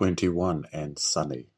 twenty-one and sunny.